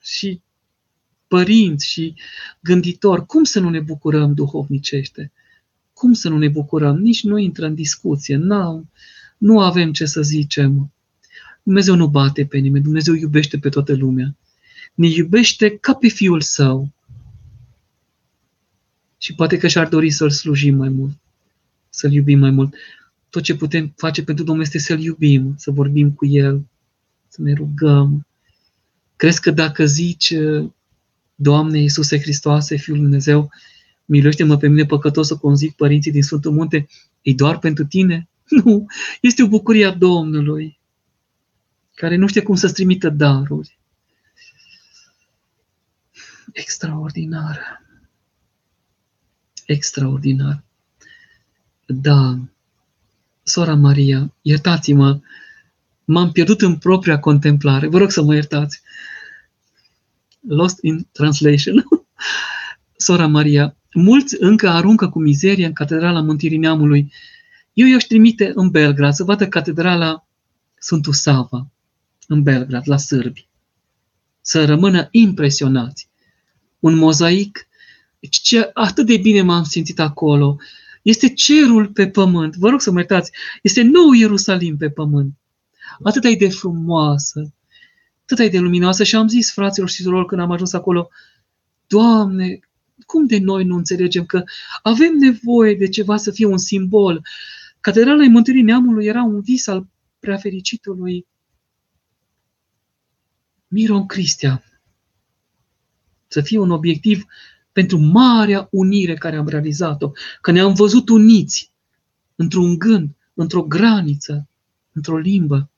Și părinți și gânditori, cum să nu ne bucurăm duhovnicește? Cum să nu ne bucurăm? Nici nu intră în discuție, nu, nu avem ce să zicem. Dumnezeu nu bate pe nimeni, Dumnezeu iubește pe toată lumea. Ne iubește ca pe Fiul Său și poate că și-ar dori să-L slujim mai mult, să-L iubim mai mult. Tot ce putem face pentru Domnul este să-L iubim, să vorbim cu El, să ne rugăm. Crezi că dacă zici, Doamne Iisuse Hristoase, Fiul Lui Dumnezeu, miluiește-mă pe mine păcătos să conzic părinții din Sfântul Munte, e doar pentru tine? Nu, este o bucurie a Domnului, care nu știe cum să-ți trimită daruri. Extraordinar extraordinar. Da, sora Maria, iertați-mă, m-am pierdut în propria contemplare. Vă rog să mă iertați. Lost in translation. Sora Maria, mulți încă aruncă cu mizerie în Catedrala Mântirii Neamului. Eu i-aș trimite în Belgrad să vadă Catedrala Sfântul Sava, în Belgrad, la sârbi. Să rămână impresionați. un mozaic. Deci ce, atât de bine m-am simțit acolo. Este cerul pe pământ. Vă rog să mă iertați. Este nou Ierusalim pe pământ. Atât e de frumoasă, atât e de luminoasă. Și am zis fraților și surorilor când am ajuns acolo, Doamne, cum de noi nu înțelegem că avem nevoie de ceva să fie un simbol? Catedrala Mântuirii Neamului era un vis al preafericitului Miron Cristia. Să fie un obiectiv pentru marea unire care am realizat-o, că ne-am văzut uniți într-un gând, într-o graniță, într-o limbă,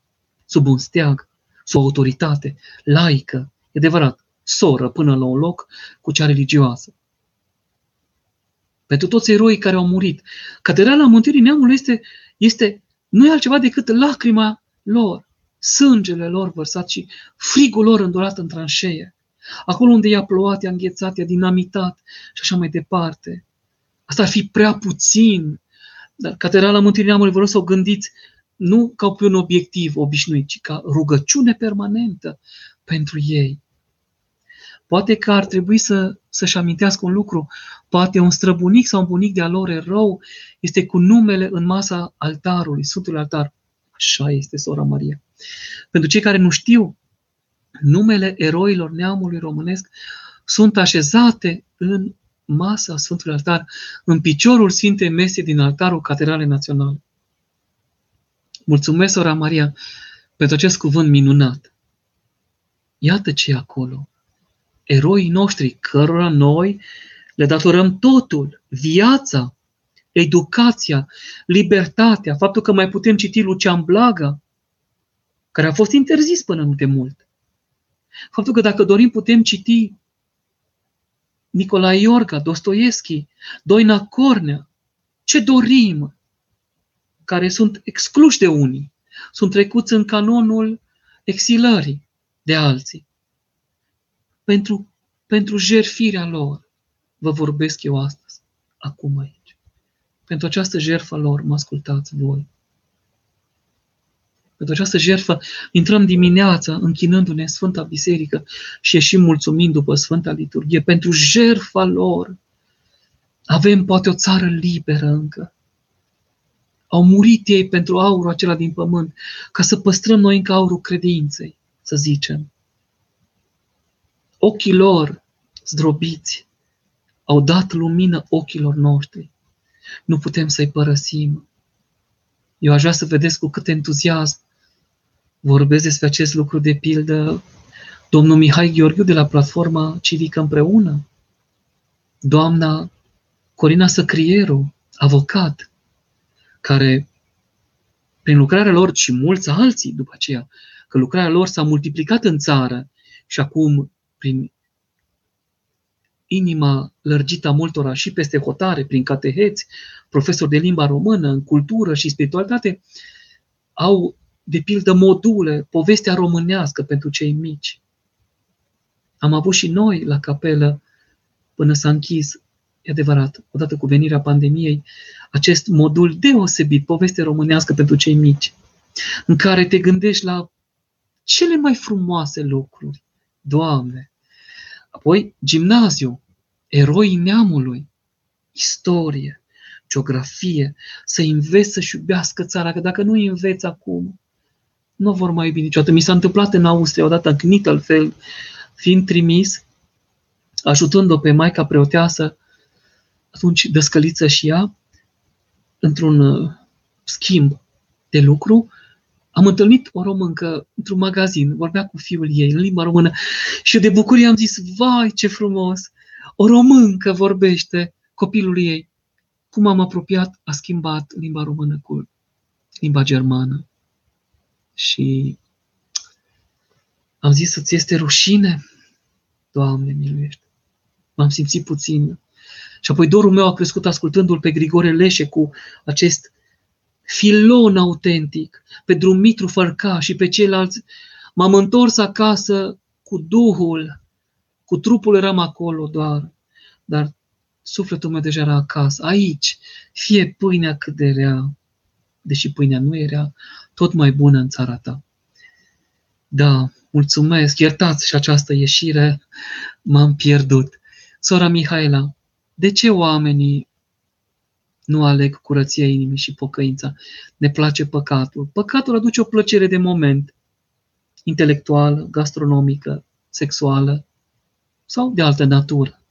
sub un steag, sub o autoritate laică, e adevărat, soră până la un loc cu cea religioasă. Pentru toți eroii care au murit. Catedrala Mântuirii Neamului este, este nu e altceva decât lacrima lor, sângele lor vărsat și frigul lor îndurat în tranșee. Acolo unde i-a plouat, i-a înghețat, i-a dinamitat și așa mai departe. Asta ar fi prea puțin. Dar Catedrala Mântuirii Neamului, vă rog să o gândiți nu ca pe un obiectiv obișnuit, ci ca rugăciune permanentă pentru ei. Poate că ar trebui să, să-și amintească un lucru. Poate un străbunic sau un bunic de-a lor erou este cu numele în masa altarului, Sfântul Altar. Așa este, sora Maria. Pentru cei care nu știu, numele eroilor neamului românesc sunt așezate în masa Sfântului Altar, în piciorul Sfintei Mese din altarul Catedralei Naționale. Mulțumesc, sora Maria, pentru acest cuvânt minunat. Iată ce e acolo. Eroii noștri, cărora noi le datorăm totul, viața, educația, libertatea, faptul că mai putem citi Lucian Blaga, care a fost interzis până nu de mult. Faptul că dacă dorim putem citi Nicolae Iorga, Dostoevski, Doina Cornea, ce dorim, care sunt excluși de unii, sunt trecuți în canonul exilării de alții. Pentru, pentru jerfirea lor vă vorbesc eu astăzi, acum aici. Pentru această jertfă lor mă ascultați voi. Pentru această jertfă intrăm dimineața închinându-ne în Sfânta Biserică și ieșim mulțumind după Sfânta Liturghie. Pentru jertfa lor avem poate o țară liberă încă. Au murit ei pentru aurul acela din pământ, ca să păstrăm noi încă aurul credinței, să zicem. Ochii lor zdrobiți au dat lumină ochilor noștri. Nu putem să-i părăsim. Eu aș vrea să vedeți cu cât entuziasm vorbesc despre acest lucru de pildă domnul Mihai Gheorghiu de la platforma Civică Împreună, doamna Corina Săcrieru, avocat, care prin lucrarea lor și mulți alții după aceea, că lucrarea lor s-a multiplicat în țară și acum prin inima lărgită a multora și peste hotare, prin cateheți, profesori de limba română, în cultură și spiritualitate, au, de pildă, module, povestea românească pentru cei mici. Am avut și noi la capelă, până s-a închis, e adevărat, odată cu venirea pandemiei, acest modul deosebit, poveste românească pentru cei mici, în care te gândești la cele mai frumoase lucruri. Doamne! Apoi, gimnaziu, eroii neamului, istorie, geografie, să înveți să-și iubească țara, că dacă nu înveți acum, nu vor mai iubi niciodată. Mi s-a întâmplat în Austria, odată în Knittelfeld, fiind trimis, ajutând-o pe maica preoteasă, atunci dăscăliță și ea, într-un uh, schimb de lucru, am întâlnit o româncă într-un magazin, vorbea cu fiul ei în limba română și eu de bucurie am zis, vai ce frumos, o româncă vorbește copilului ei. Cum am apropiat, a schimbat limba română cu limba germană. Și am zis să-ți este rușine? Doamne, miluiește. M-am simțit puțin. Și apoi dorul meu a crescut ascultându-l pe Grigore Leșe cu acest filon autentic, pe Dumitru Fărca și pe ceilalți. M-am întors acasă cu Duhul, cu trupul eram acolo doar, dar sufletul meu deja era acasă. Aici, fie pâinea cât de rea, deși pâinea nu era, tot mai bună în țara ta. Da, mulțumesc, iertați și această ieșire, m-am pierdut. Sora Mihaela, de ce oamenii nu aleg curăția inimii și pocăința? Ne place păcatul. Păcatul aduce o plăcere de moment, intelectuală, gastronomică, sexuală sau de altă natură.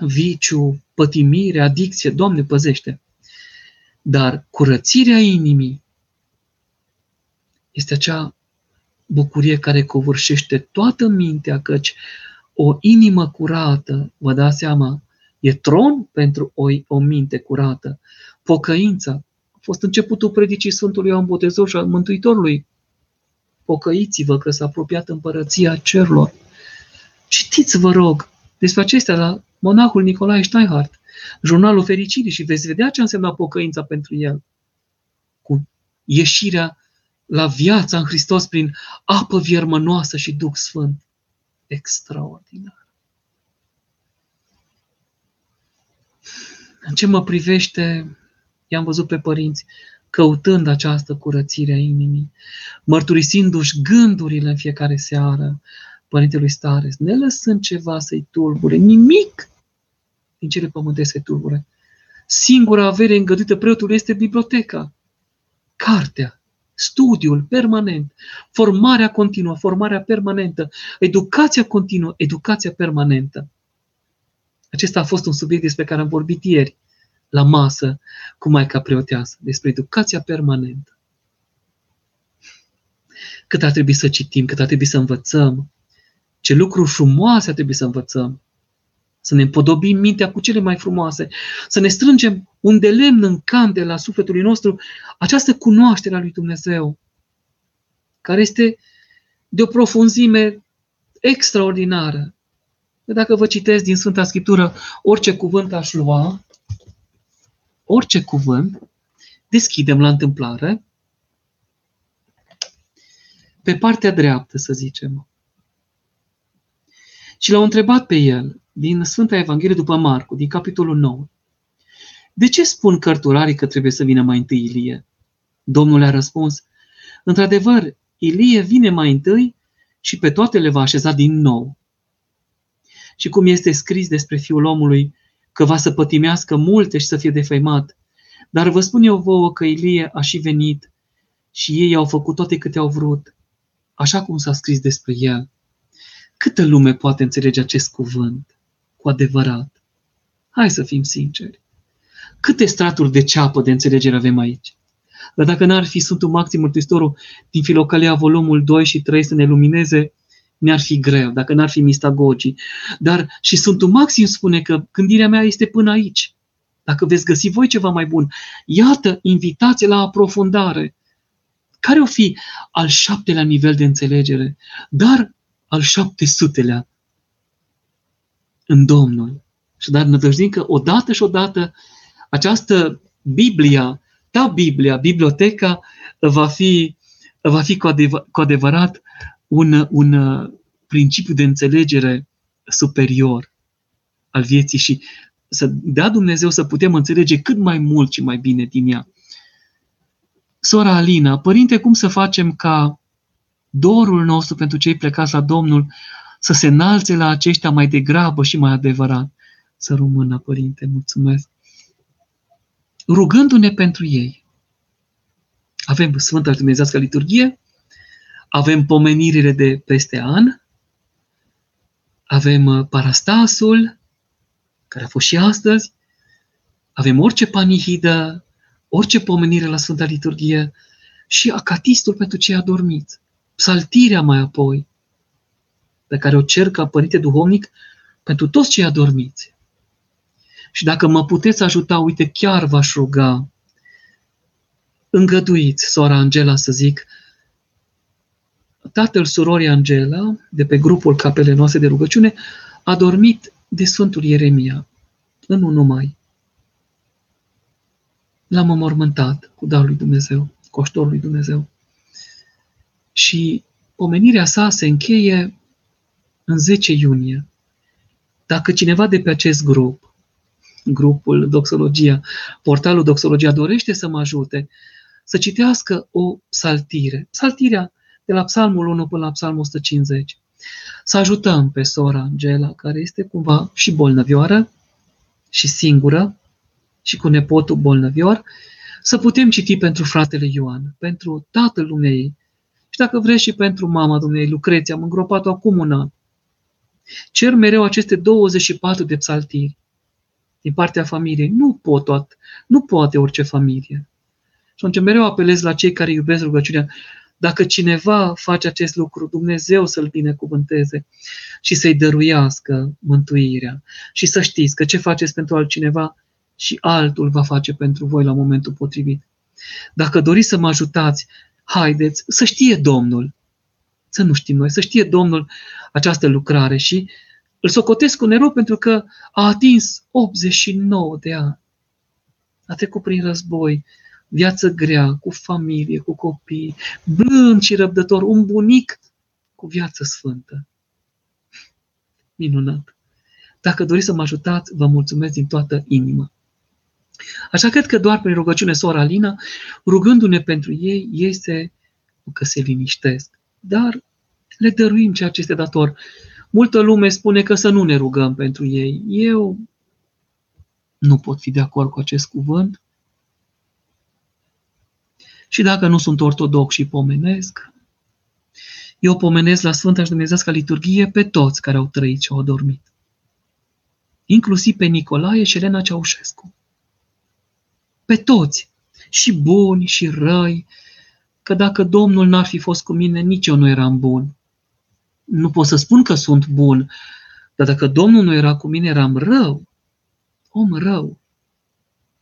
Viciu, pătimire, adicție, Doamne păzește. Dar curățirea inimii este acea bucurie care covârșește toată mintea, căci o inimă curată, vă dați seama, e tron pentru o, o minte curată. Pocăința a fost începutul predicii Sfântului Ioan Botezor și al Mântuitorului. Pocăiți-vă că s-a apropiat împărăția cerurilor. Citiți, vă rog, despre acestea la monahul Nicolae Steinhardt, jurnalul fericirii și veți vedea ce înseamnă pocăința pentru el. Cu ieșirea la viața în Hristos prin apă viermănoasă și Duh Sfânt. Extraordinar. În ce mă privește, i-am văzut pe părinți căutând această curățire a inimii, mărturisindu-și gândurile în fiecare seară Părintelui Stares, ne lăsând ceva să-i tulbure, nimic din cele pământești să-i tulbure. Singura avere îngăduită preotului este biblioteca, cartea, studiul permanent, formarea continuă, formarea permanentă, educația continuă, educația permanentă. Acesta a fost un subiect despre care am vorbit ieri la masă cu Maica Preoteasă, despre educația permanentă. Cât ar trebui să citim, cât ar trebui să învățăm, ce lucruri frumoase ar trebui să învățăm, să ne împodobim mintea cu cele mai frumoase, să ne strângem un de lemn în candela sufletului nostru, această cunoaștere a lui Dumnezeu, care este de o profunzime extraordinară. Dacă vă citesc din Sfânta Scriptură orice cuvânt aș lua, orice cuvânt, deschidem la întâmplare, pe partea dreaptă, să zicem. Și l-au întrebat pe el, din Sfânta Evanghelie după Marcu, din capitolul 9. De ce spun cărturarii că trebuie să vină mai întâi Ilie? Domnul a răspuns, într-adevăr, Ilie vine mai întâi și pe toate le va așeza din nou. Și cum este scris despre Fiul omului, că va să pătimească multe și să fie defăimat. Dar vă spun eu vouă că Ilie a și venit și ei au făcut toate câte au vrut, așa cum s-a scris despre el. Câtă lume poate înțelege acest cuvânt? cu adevărat. Hai să fim sinceri. Câte straturi de ceapă de înțelegere avem aici? Dar dacă n-ar fi Sfântul Maxim Mărturisitorul din Filocalia volumul 2 și 3 să ne lumineze, mi-ar fi greu, dacă n-ar fi mistagogii. Dar și Sfântul Maxim spune că gândirea mea este până aici. Dacă veți găsi voi ceva mai bun, iată invitație la aprofundare. Care o fi al șaptelea nivel de înțelegere, dar al șaptesutelea în Domnul. Și dar nădăjdim că odată și odată această Biblia, ta Biblia, biblioteca, va fi, va fi cu, adevăr, cu adevărat un, un uh, principiu de înțelegere superior al vieții și să dea Dumnezeu să putem înțelege cât mai mult și mai bine din ea. Sora Alina, părinte, cum să facem ca dorul nostru pentru cei plecați la Domnul să se înalțe la aceștia mai degrabă și mai adevărat. Să rămână, Părinte, mulțumesc. Rugându-ne pentru ei. Avem Sfânta Dumnezească Liturghie, avem pomenirile de peste an, avem uh, parastasul, care a fost și astăzi, avem orice panihidă, orice pomenire la Sfânta Liturghie și acatistul pentru cei adormiți, psaltirea mai apoi, pe care o cer ca părinte duhovnic pentru toți cei adormiți. Și dacă mă puteți ajuta, uite, chiar v-aș ruga, îngăduiți, sora Angela, să zic, tatăl surorii Angela, de pe grupul capele noastre de rugăciune, a dormit de Sfântul Ieremia, în un numai. L-am înmormântat cu darul lui Dumnezeu, cu ajutorul lui Dumnezeu. Și pomenirea sa se încheie în 10 iunie, dacă cineva de pe acest grup, grupul Doxologia, portalul Doxologia dorește să mă ajute să citească o saltire, saltirea de la Psalmul 1 până la Psalmul 150, să ajutăm pe sora Angela, care este cumva și bolnăvioară și singură și cu nepotul bolnăvior, să putem citi pentru fratele Ioan, pentru tatăl lumei și dacă vreți și pentru mama dumnei Lucreția, am îngropat-o acum un an. Cer mereu aceste 24 de psaltiri din partea familiei. Nu pot tot, nu poate orice familie. Și atunci mereu apelez la cei care iubesc rugăciunea. Dacă cineva face acest lucru, Dumnezeu să-l binecuvânteze și să-i dăruiască mântuirea. Și să știți că ce faceți pentru altcineva și altul va face pentru voi la momentul potrivit. Dacă doriți să mă ajutați, haideți să știe Domnul, să nu știm noi, să știe Domnul această lucrare și îl socotesc un erou pentru că a atins 89 de ani. A trecut prin război, viață grea, cu familie, cu copii, blând și răbdător, un bunic cu viață sfântă. Minunat! Dacă doriți să mă ajutați, vă mulțumesc din toată inima. Așa cred că doar prin rugăciune sora Alina, rugându-ne pentru ei, este că se liniștesc. Dar le dăruim ceea ce este dator. Multă lume spune că să nu ne rugăm pentru ei. Eu nu pot fi de acord cu acest cuvânt. Și dacă nu sunt ortodox și pomenesc, eu pomenesc la Sfânta și Dumnezească liturghie pe toți care au trăit și au dormit. Inclusiv pe Nicolae și Elena Ceaușescu. Pe toți, și buni și răi, că dacă Domnul n-ar fi fost cu mine, nici eu nu eram bun. Nu pot să spun că sunt bun, dar dacă Domnul nu era cu mine, eram rău, om rău.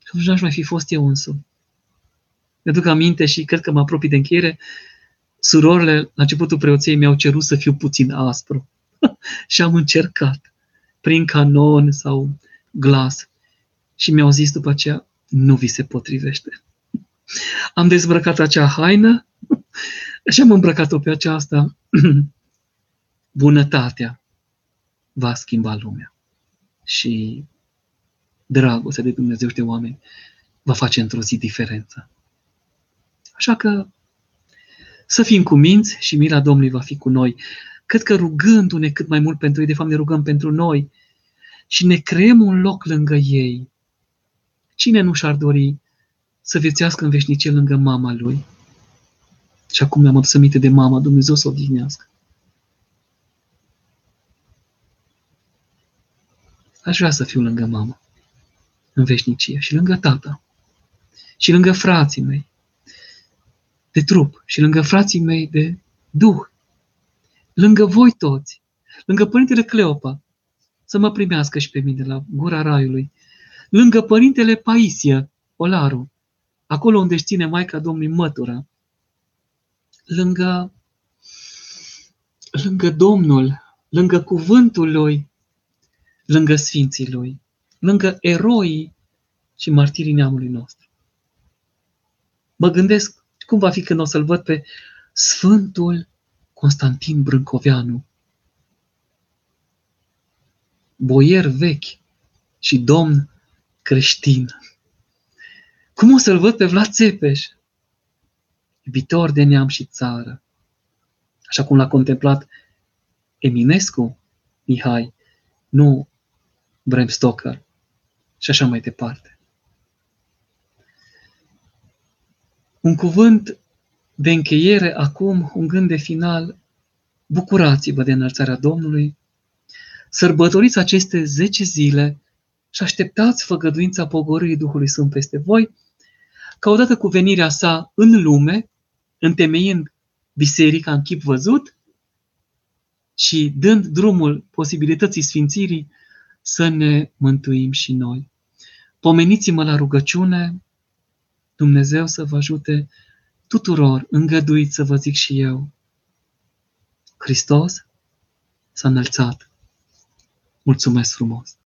Și nu aș mai fi fost eu însumi. Mi-aduc aminte și cred că mă apropii de încheiere, surorile la începutul preoției mi-au cerut să fiu puțin aspru. și am încercat, prin canon sau glas. Și mi-au zis după aceea, nu vi se potrivește. Am dezbrăcat acea haină și am îmbrăcat-o pe aceasta. Bunătatea va schimba lumea. Și dragostea de Dumnezeu și de oameni va face într-o zi diferența. Așa că să fim cu minți și mila Domnului va fi cu noi. Cred că rugându-ne cât mai mult pentru ei, de fapt ne rugăm pentru noi și ne creăm un loc lângă ei. Cine nu și-ar dori să viețească în veșnicie lângă mama lui? Și acum mi-am adus aminte de mama, Dumnezeu să o odihnească. Aș vrea să fiu lângă mama, în veșnicie, și lângă tata, și lângă frații mei, de trup, și lângă frații mei de duh, lângă voi toți, lângă Părintele Cleopa, să mă primească și pe mine la gura raiului, lângă Părintele Paisia, Olaru, acolo unde își ține Maica Domnului mătura, lângă, lângă Domnul, lângă cuvântul Lui, lângă Sfinții Lui, lângă eroii și martirii neamului nostru. Mă gândesc cum va fi când o să-l văd pe Sfântul Constantin Brâncoveanu, boier vechi și domn creștin. Cum o să-l văd pe Vlad Țepeș, iubitor de neam și țară, așa cum l-a contemplat Eminescu Mihai, nu Bram Stoker și așa mai departe. Un cuvânt de încheiere acum, un gând de final, bucurați-vă de înălțarea Domnului, sărbătoriți aceste 10 zile și așteptați făgăduința pogorârii Duhului Sfânt peste voi, ca odată cu venirea sa în lume, întemeind biserica în chip văzut și dând drumul posibilității sfințirii, să ne mântuim și noi. Pomeniți-mă la rugăciune, Dumnezeu să vă ajute tuturor, îngăduiți să vă zic și eu. Hristos s-a înălțat. Mulțumesc frumos!